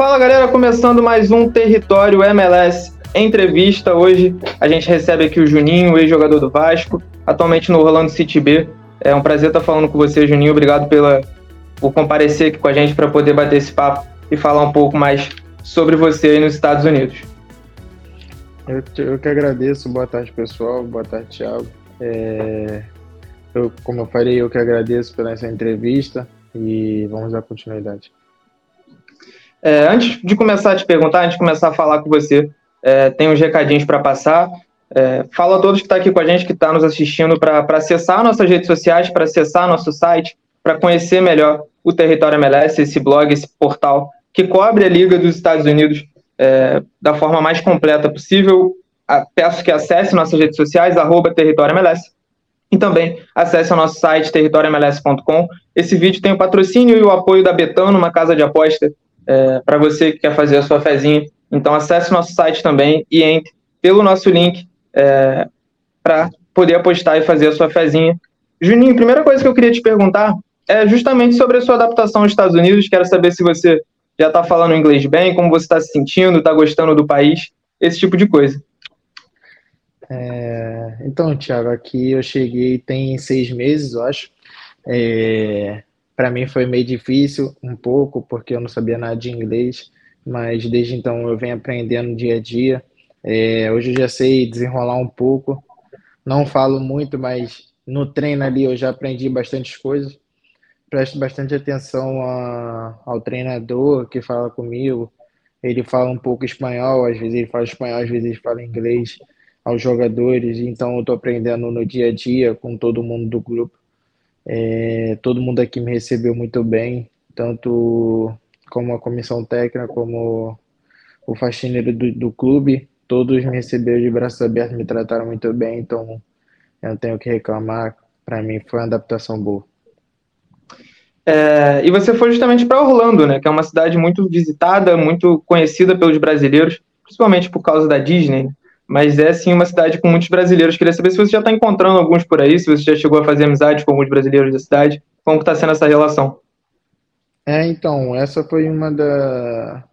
Fala galera, começando mais um Território MLS Entrevista. Hoje a gente recebe aqui o Juninho, ex-jogador do Vasco, atualmente no Orlando City B. É um prazer estar falando com você, Juninho. Obrigado pela, por comparecer aqui com a gente para poder bater esse papo e falar um pouco mais sobre você aí nos Estados Unidos. Eu, eu que agradeço. Boa tarde, pessoal. Boa tarde, Thiago. É, eu, como eu falei, eu que agradeço pela essa entrevista e vamos dar continuidade. É, antes de começar a te perguntar, antes de começar a falar com você, é, tem uns recadinhos para passar. É, fala a todos que estão tá aqui com a gente, que está nos assistindo, para acessar nossas redes sociais, para acessar nosso site, para conhecer melhor o Território MLS, esse blog, esse portal que cobre a Liga dos Estados Unidos é, da forma mais completa possível. A, peço que acesse nossas redes sociais, arroba Território MLS, e também acesse o nosso site territoriomls.com. Esse vídeo tem o patrocínio e o apoio da Betano, uma casa de aposta é, para você que quer fazer a sua fezinha. Então acesse nosso site também e entre pelo nosso link é, para poder apostar e fazer a sua fezinha. Juninho, primeira coisa que eu queria te perguntar é justamente sobre a sua adaptação aos Estados Unidos. Quero saber se você já está falando inglês bem, como você está se sentindo, está gostando do país, esse tipo de coisa. É, então, Thiago, aqui eu cheguei tem seis meses, eu acho. É, Para mim foi meio difícil, um pouco, porque eu não sabia nada de inglês, mas desde então eu venho aprendendo dia a dia. É, hoje eu já sei desenrolar um pouco. Não falo muito, mas no treino ali eu já aprendi bastante coisas. Presto bastante atenção a, ao treinador que fala comigo. Ele fala um pouco espanhol, às vezes ele fala espanhol, às vezes ele fala inglês aos jogadores, então eu estou aprendendo no dia a dia com todo mundo do grupo. É, todo mundo aqui me recebeu muito bem, tanto como a comissão técnica, como o faxineiro do, do clube, todos me receberam de braços abertos, me trataram muito bem, então eu não tenho o que reclamar. Para mim foi uma adaptação boa. É, e você foi justamente para Orlando, né? Que é uma cidade muito visitada, muito conhecida pelos brasileiros, principalmente por causa da Disney. Mas é sim uma cidade com muitos brasileiros. Queria saber se você já está encontrando alguns por aí, se você já chegou a fazer amizade com alguns brasileiros da cidade, como está sendo essa relação? É, então, essa foi uma da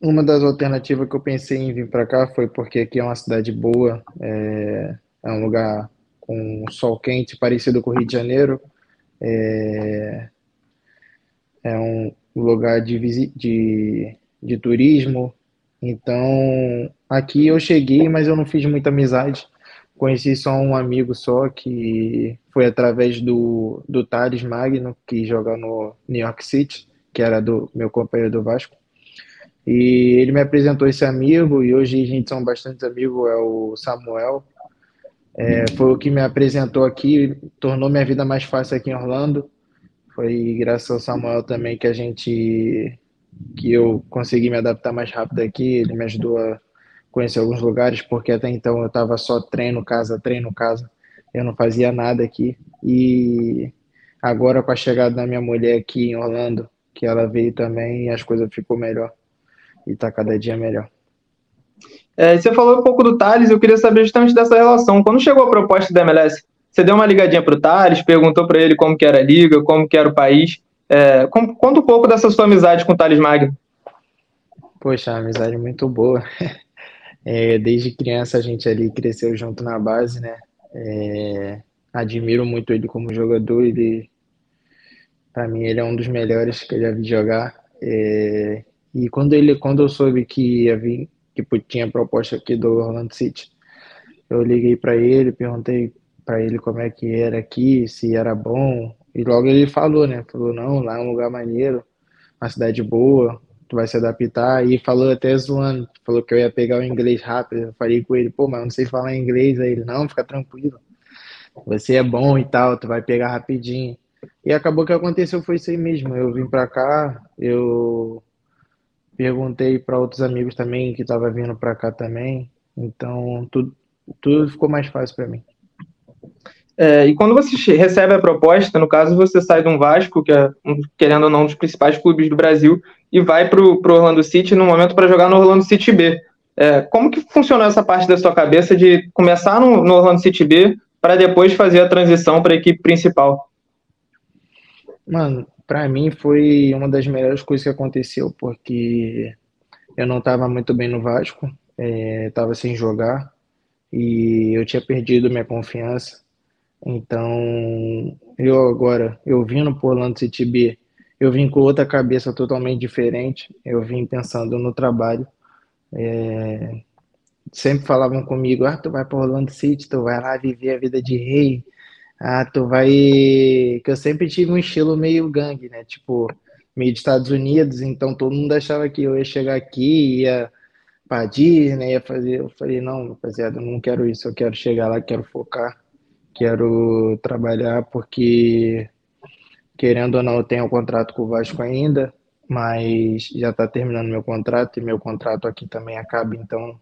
uma das alternativas que eu pensei em vir para cá foi porque aqui é uma cidade boa, é, é um lugar com sol quente, parecido com o Rio de Janeiro, é, é um lugar de, de, de turismo, então, aqui eu cheguei, mas eu não fiz muita amizade. Conheci só um amigo só, que foi através do, do Thales Magno, que joga no New York City, que era do meu companheiro do Vasco. E ele me apresentou esse amigo, e hoje a gente são bastante amigos, é o Samuel. É, foi o que me apresentou aqui, tornou minha vida mais fácil aqui em Orlando. Foi graças ao Samuel também que a gente que eu consegui me adaptar mais rápido aqui, ele me ajudou a conhecer alguns lugares, porque até então eu estava só treino, casa, treino, casa, eu não fazia nada aqui. E agora com a chegada da minha mulher aqui em Orlando, que ela veio também, as coisas ficou melhor. E está cada dia melhor. É, você falou um pouco do Thales, eu queria saber justamente dessa relação. Quando chegou a proposta da MLS, você deu uma ligadinha para o Thales, perguntou para ele como que era a liga, como que era o país, é, conta um pouco dessa sua amizade com o Thales Magno. Poxa, amizade muito boa. É, desde criança a gente ali cresceu junto na base, né? É, admiro muito ele como jogador. Ele, para mim, ele é um dos melhores que eu já vi jogar. É, e quando ele, quando eu soube que ia vir, que tinha proposta aqui do Orlando City, eu liguei para ele, perguntei para ele como é que era aqui, se era bom, e logo ele falou, né? Falou, não, lá é um lugar maneiro, uma cidade boa, tu vai se adaptar. E falou até zoando, falou que eu ia pegar o inglês rápido. Eu falei com ele, pô, mas eu não sei falar inglês. Aí ele, não, fica tranquilo. Você é bom e tal, tu vai pegar rapidinho. E acabou que aconteceu foi isso aí mesmo. Eu vim pra cá, eu perguntei para outros amigos também que tava vindo pra cá também. Então, tudo, tudo ficou mais fácil para mim. É, e quando você recebe a proposta, no caso você sai de um Vasco, que é, querendo ou não, um dos principais clubes do Brasil, e vai para o Orlando City no momento para jogar no Orlando City B. É, como que funcionou essa parte da sua cabeça de começar no, no Orlando City B para depois fazer a transição para a equipe principal? Mano, para mim foi uma das melhores coisas que aconteceu, porque eu não estava muito bem no Vasco, estava é, sem jogar e eu tinha perdido minha confiança. Então, eu agora, eu vindo pro Orlando City B, eu vim com outra cabeça totalmente diferente. Eu vim pensando no trabalho. É, sempre falavam comigo, ah, tu vai para Orlando City, tu vai lá viver a vida de rei, ah, tu vai... Que eu sempre tive um estilo meio gangue, né? Tipo, meio de Estados Unidos, então todo mundo achava que eu ia chegar aqui, ia pra Disney, ia fazer... Eu falei, não, rapaziada, eu não quero isso, eu quero chegar lá, quero focar, quero trabalhar, porque querendo ou não, eu tenho um contrato com o Vasco ainda, mas já está terminando meu contrato e meu contrato aqui também acaba, então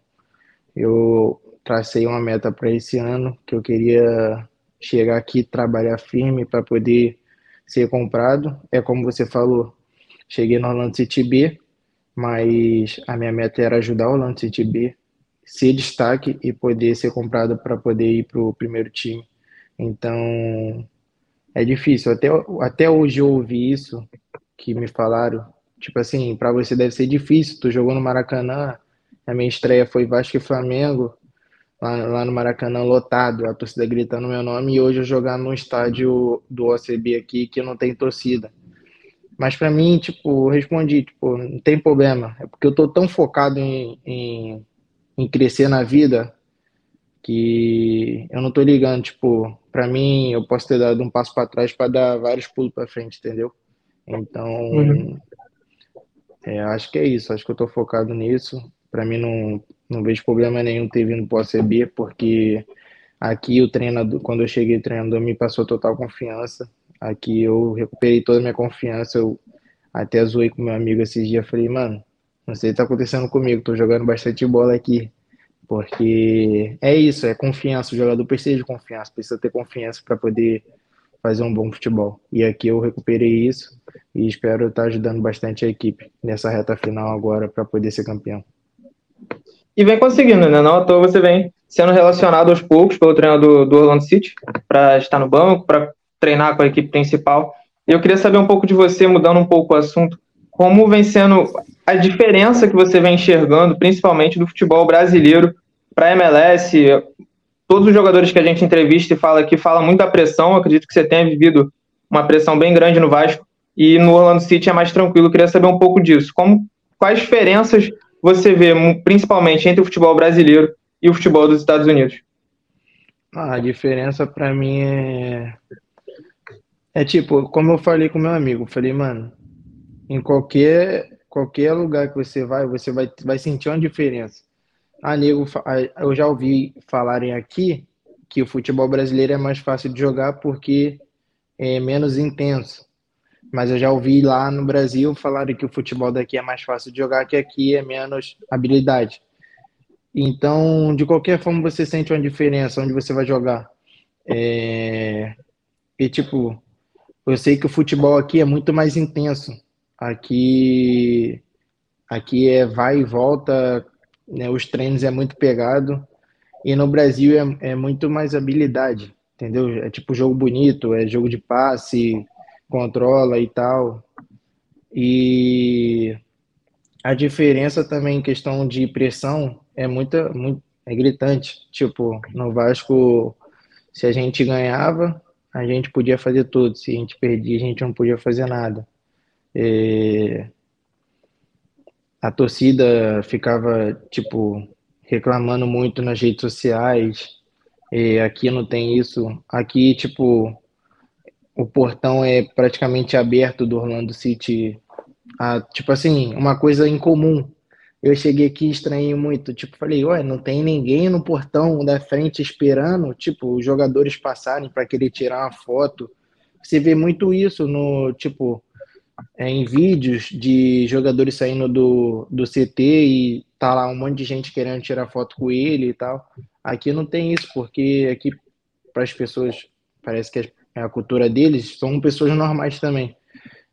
eu tracei uma meta para esse ano que eu queria chegar aqui, trabalhar firme para poder ser comprado. É como você falou, cheguei no Orlando City B, mas a minha meta era ajudar o Orlando City B, ser destaque e poder ser comprado para poder ir para o primeiro time. Então, é difícil. Até, até hoje eu ouvi isso que me falaram. Tipo assim, para você deve ser difícil. Tu jogou no Maracanã, a minha estreia foi Vasco e Flamengo, lá, lá no Maracanã lotado, a torcida gritando meu nome, e hoje eu jogar num estádio do OCB aqui que não tem torcida. Mas para mim, tipo, eu respondi, tipo, não tem problema. É porque eu tô tão focado em, em, em crescer na vida que eu não tô ligando, tipo, para mim eu posso ter dado um passo para trás para dar vários pulos para frente, entendeu? Então, uhum. é, acho que é isso, acho que eu tô focado nisso. Para mim não, não vejo problema nenhum ter vindo para o ACB, porque aqui o treinador, quando eu cheguei, o treinador me passou total confiança. Aqui eu recuperei toda a minha confiança, eu até zoei com meu amigo esses dias, falei, mano, não sei o que tá acontecendo comigo, tô jogando bastante bola aqui. Porque é isso, é confiança. O jogador precisa de confiança, precisa ter confiança para poder fazer um bom futebol. E aqui eu recuperei isso e espero estar ajudando bastante a equipe nessa reta final agora para poder ser campeão. E vem conseguindo, né? Não à toa você vem sendo relacionado aos poucos pelo treinador do Orlando City para estar no banco, para treinar com a equipe principal. Eu queria saber um pouco de você, mudando um pouco o assunto, como vem sendo a diferença que você vem enxergando, principalmente do futebol brasileiro para a MLS. Todos os jogadores que a gente entrevista e fala aqui falam muito da pressão. acredito que você tenha vivido uma pressão bem grande no Vasco e no Orlando City é mais tranquilo. queria saber um pouco disso. Como, quais diferenças você vê, principalmente entre o futebol brasileiro e o futebol dos Estados Unidos? Ah, a diferença para mim é é tipo, como eu falei com meu amigo, falei, mano, em qualquer qualquer lugar que você vai, você vai, vai sentir uma diferença. Ah, nego, eu já ouvi falarem aqui que o futebol brasileiro é mais fácil de jogar porque é menos intenso. Mas eu já ouvi lá no Brasil falarem que o futebol daqui é mais fácil de jogar que aqui é menos habilidade. Então, de qualquer forma, você sente uma diferença onde você vai jogar. É... E, tipo, eu sei que o futebol aqui é muito mais intenso. Aqui, aqui é vai e volta, né? os treinos é muito pegado. E no Brasil é, é muito mais habilidade, entendeu? É tipo jogo bonito, é jogo de passe, controla e tal. E a diferença também em questão de pressão é muita, muito, é gritante. Tipo, no Vasco, se a gente ganhava, a gente podia fazer tudo. Se a gente perdia, a gente não podia fazer nada. É... A torcida ficava, tipo, reclamando muito nas redes sociais. Aqui não tem isso. Aqui, tipo, o portão é praticamente aberto do Orlando City. A, tipo assim, uma coisa incomum. Eu cheguei aqui estranhei muito. Tipo, falei, ué, não tem ninguém no portão da frente esperando, tipo, os jogadores passarem para querer tirar uma foto. Você vê muito isso no, tipo, é, em vídeos de jogadores saindo do, do CT e tá lá um monte de gente querendo tirar foto com ele e tal. Aqui não tem isso, porque aqui para as pessoas parece que é a cultura deles são pessoas normais também.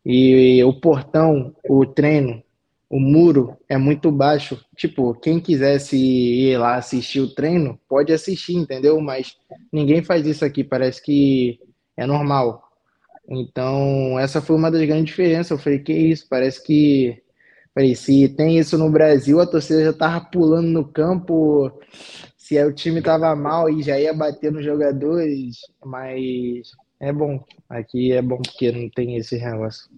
E o portão, o treino, o muro é muito baixo. Tipo, quem quisesse ir lá assistir o treino, pode assistir, entendeu? Mas ninguém faz isso aqui, parece que é normal. Então, essa foi uma das grandes diferenças. Eu falei, que isso, parece que. Falei, se tem isso no Brasil, a torcida já tava pulando no campo, se o time tava mal e já ia bater nos jogadores, mas é bom. Aqui é bom porque não tem esse negócio.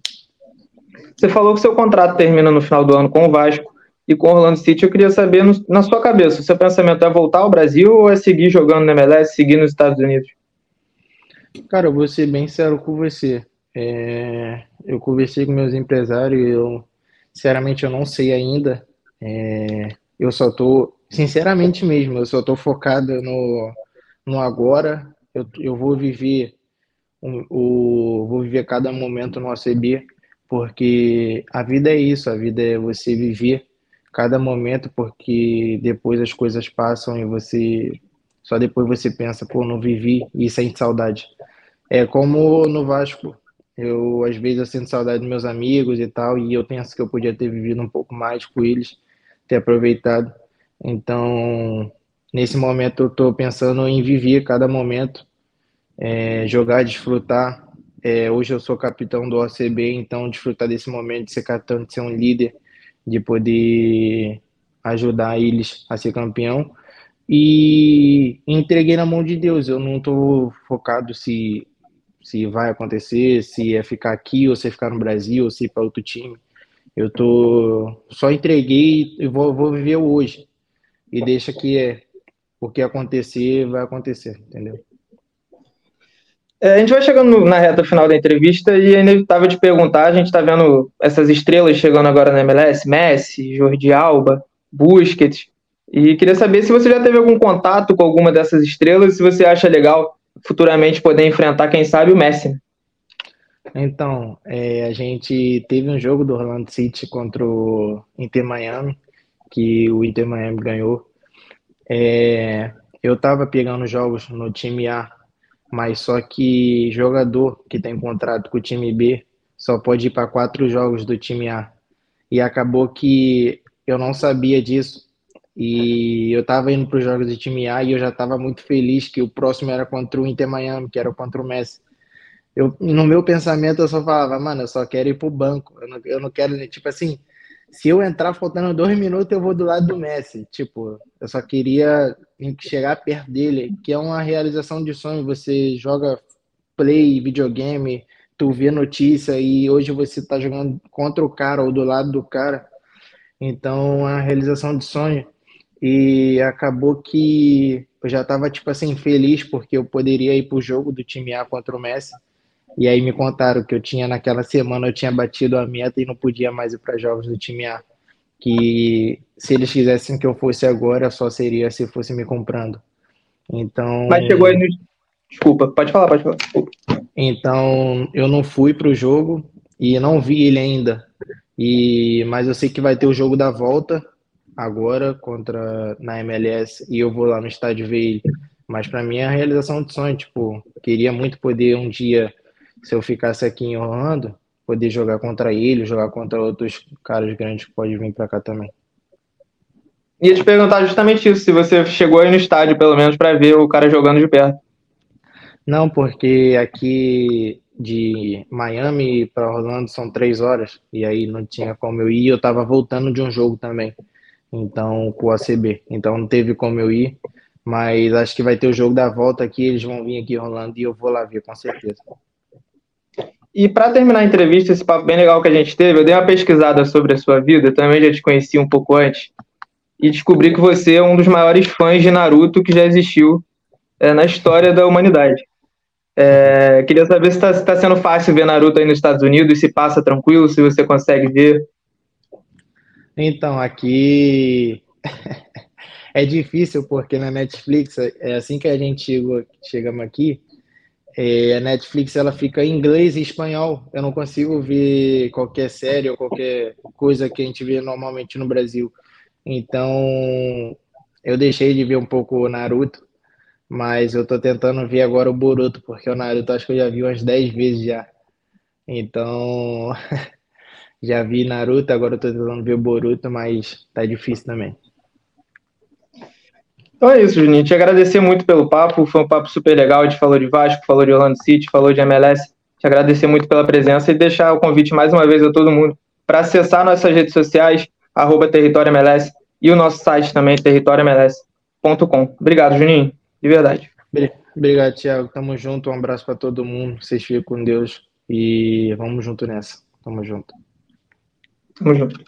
Você falou que seu contrato termina no final do ano com o Vasco e com o Orlando City. Eu queria saber, na sua cabeça, o seu pensamento é voltar ao Brasil ou é seguir jogando na MLS, seguir nos Estados Unidos? Cara, eu vou ser bem sério com você. É, eu conversei com meus empresários e eu, sinceramente, eu não sei ainda. É, eu só tô, sinceramente mesmo, eu só tô focado no, no agora. Eu, eu vou viver o, o, vou viver cada momento no ACB, porque a vida é isso, a vida é você viver cada momento, porque depois as coisas passam e você só depois você pensa, pô, não vivi e sente saudade. É como no Vasco, eu às vezes eu sinto saudade dos meus amigos e tal, e eu penso que eu podia ter vivido um pouco mais com eles, ter aproveitado. Então, nesse momento eu estou pensando em viver cada momento, é, jogar, desfrutar. É, hoje eu sou capitão do OCB, então desfrutar desse momento de ser capitão, de ser um líder, de poder ajudar eles a ser campeão. E entreguei na mão de Deus. Eu não estou focado se se vai acontecer, se é ficar aqui ou se é ficar no Brasil ou se ir para outro time. Eu tô só entreguei e vou, vou viver hoje e deixa que é o que acontecer vai acontecer, entendeu? É, a gente vai chegando na reta final da entrevista e é inevitável de perguntar. A gente está vendo essas estrelas chegando agora na MLS, Messi, Jordi Alba, Busquets. E queria saber se você já teve algum contato com alguma dessas estrelas, se você acha legal futuramente poder enfrentar, quem sabe, o Messi. Então, é, a gente teve um jogo do Orlando City contra o Inter Miami, que o Inter Miami ganhou. É, eu estava pegando jogos no time A mas só que jogador que tem contrato com o time B só pode ir para quatro jogos do time A. E acabou que eu não sabia disso. E eu estava indo para os jogos do time A e eu já estava muito feliz que o próximo era contra o Inter Miami, que era contra o Messi. Eu, no meu pensamento, eu só falava, mano, eu só quero ir pro banco. Eu não, eu não quero, tipo assim, se eu entrar faltando dois minutos, eu vou do lado do Messi. Tipo, eu só queria chegar perto dele, que é uma realização de sonho. Você joga play, videogame, tu vê notícia e hoje você tá jogando contra o cara ou do lado do cara. Então, é uma realização de sonho. E acabou que eu já tava, tipo assim, feliz porque eu poderia ir pro jogo do time A contra o Messi e aí me contaram que eu tinha naquela semana eu tinha batido a meta e não podia mais ir para jogos do time A. Que se eles quisessem que eu fosse agora, só seria se fosse me comprando. Então. Mas chegou aí no. Desculpa, pode falar, pode falar. Desculpa. Então, eu não fui para o jogo e não vi ele ainda. E mas eu sei que vai ter o jogo da volta agora contra na MLS e eu vou lá no estádio ver ele. Mas para mim é a realização de sonho, tipo, queria muito poder um dia se eu ficasse aqui em Orlando, poder jogar contra ele, jogar contra outros caras grandes que podem vir para cá também. Ia te perguntar justamente isso, se você chegou aí no estádio, pelo menos, para ver o cara jogando de perto. Não, porque aqui de Miami para Orlando são três horas, e aí não tinha como eu ir, eu estava voltando de um jogo também, então com o ACB, então não teve como eu ir, mas acho que vai ter o jogo da volta aqui, eles vão vir aqui em Orlando e eu vou lá ver com certeza. E para terminar a entrevista, esse papo bem legal que a gente teve, eu dei uma pesquisada sobre a sua vida, eu também já te conheci um pouco antes, e descobri que você é um dos maiores fãs de Naruto que já existiu é, na história da humanidade. É, queria saber se está tá sendo fácil ver Naruto aí nos Estados Unidos, se passa tranquilo, se você consegue ver. Então, aqui é difícil, porque na Netflix, é assim que a gente chegou, chegamos aqui, é, a Netflix ela fica em inglês e espanhol. Eu não consigo ver qualquer série ou qualquer coisa que a gente vê normalmente no Brasil. Então, eu deixei de ver um pouco o Naruto, mas eu tô tentando ver agora o Boruto, porque o Naruto acho que eu já vi umas 10 vezes já. Então, já vi Naruto, agora eu tô tentando ver o Boruto, mas tá difícil também. Então é isso, Juninho. Te agradecer muito pelo papo. Foi um papo super legal. A gente falou de Vasco, falou de Orlando City, falou de MLS. Te agradecer muito pela presença e deixar o convite mais uma vez a todo mundo para acessar nossas redes sociais, arroba Território MLS, e o nosso site também, territóriomls.com. Obrigado, Juninho, de verdade. Obrigado, Thiago. Tamo junto. Um abraço para todo mundo. Vocês ficam com Deus e vamos junto nessa. Tamo junto. Tamo junto.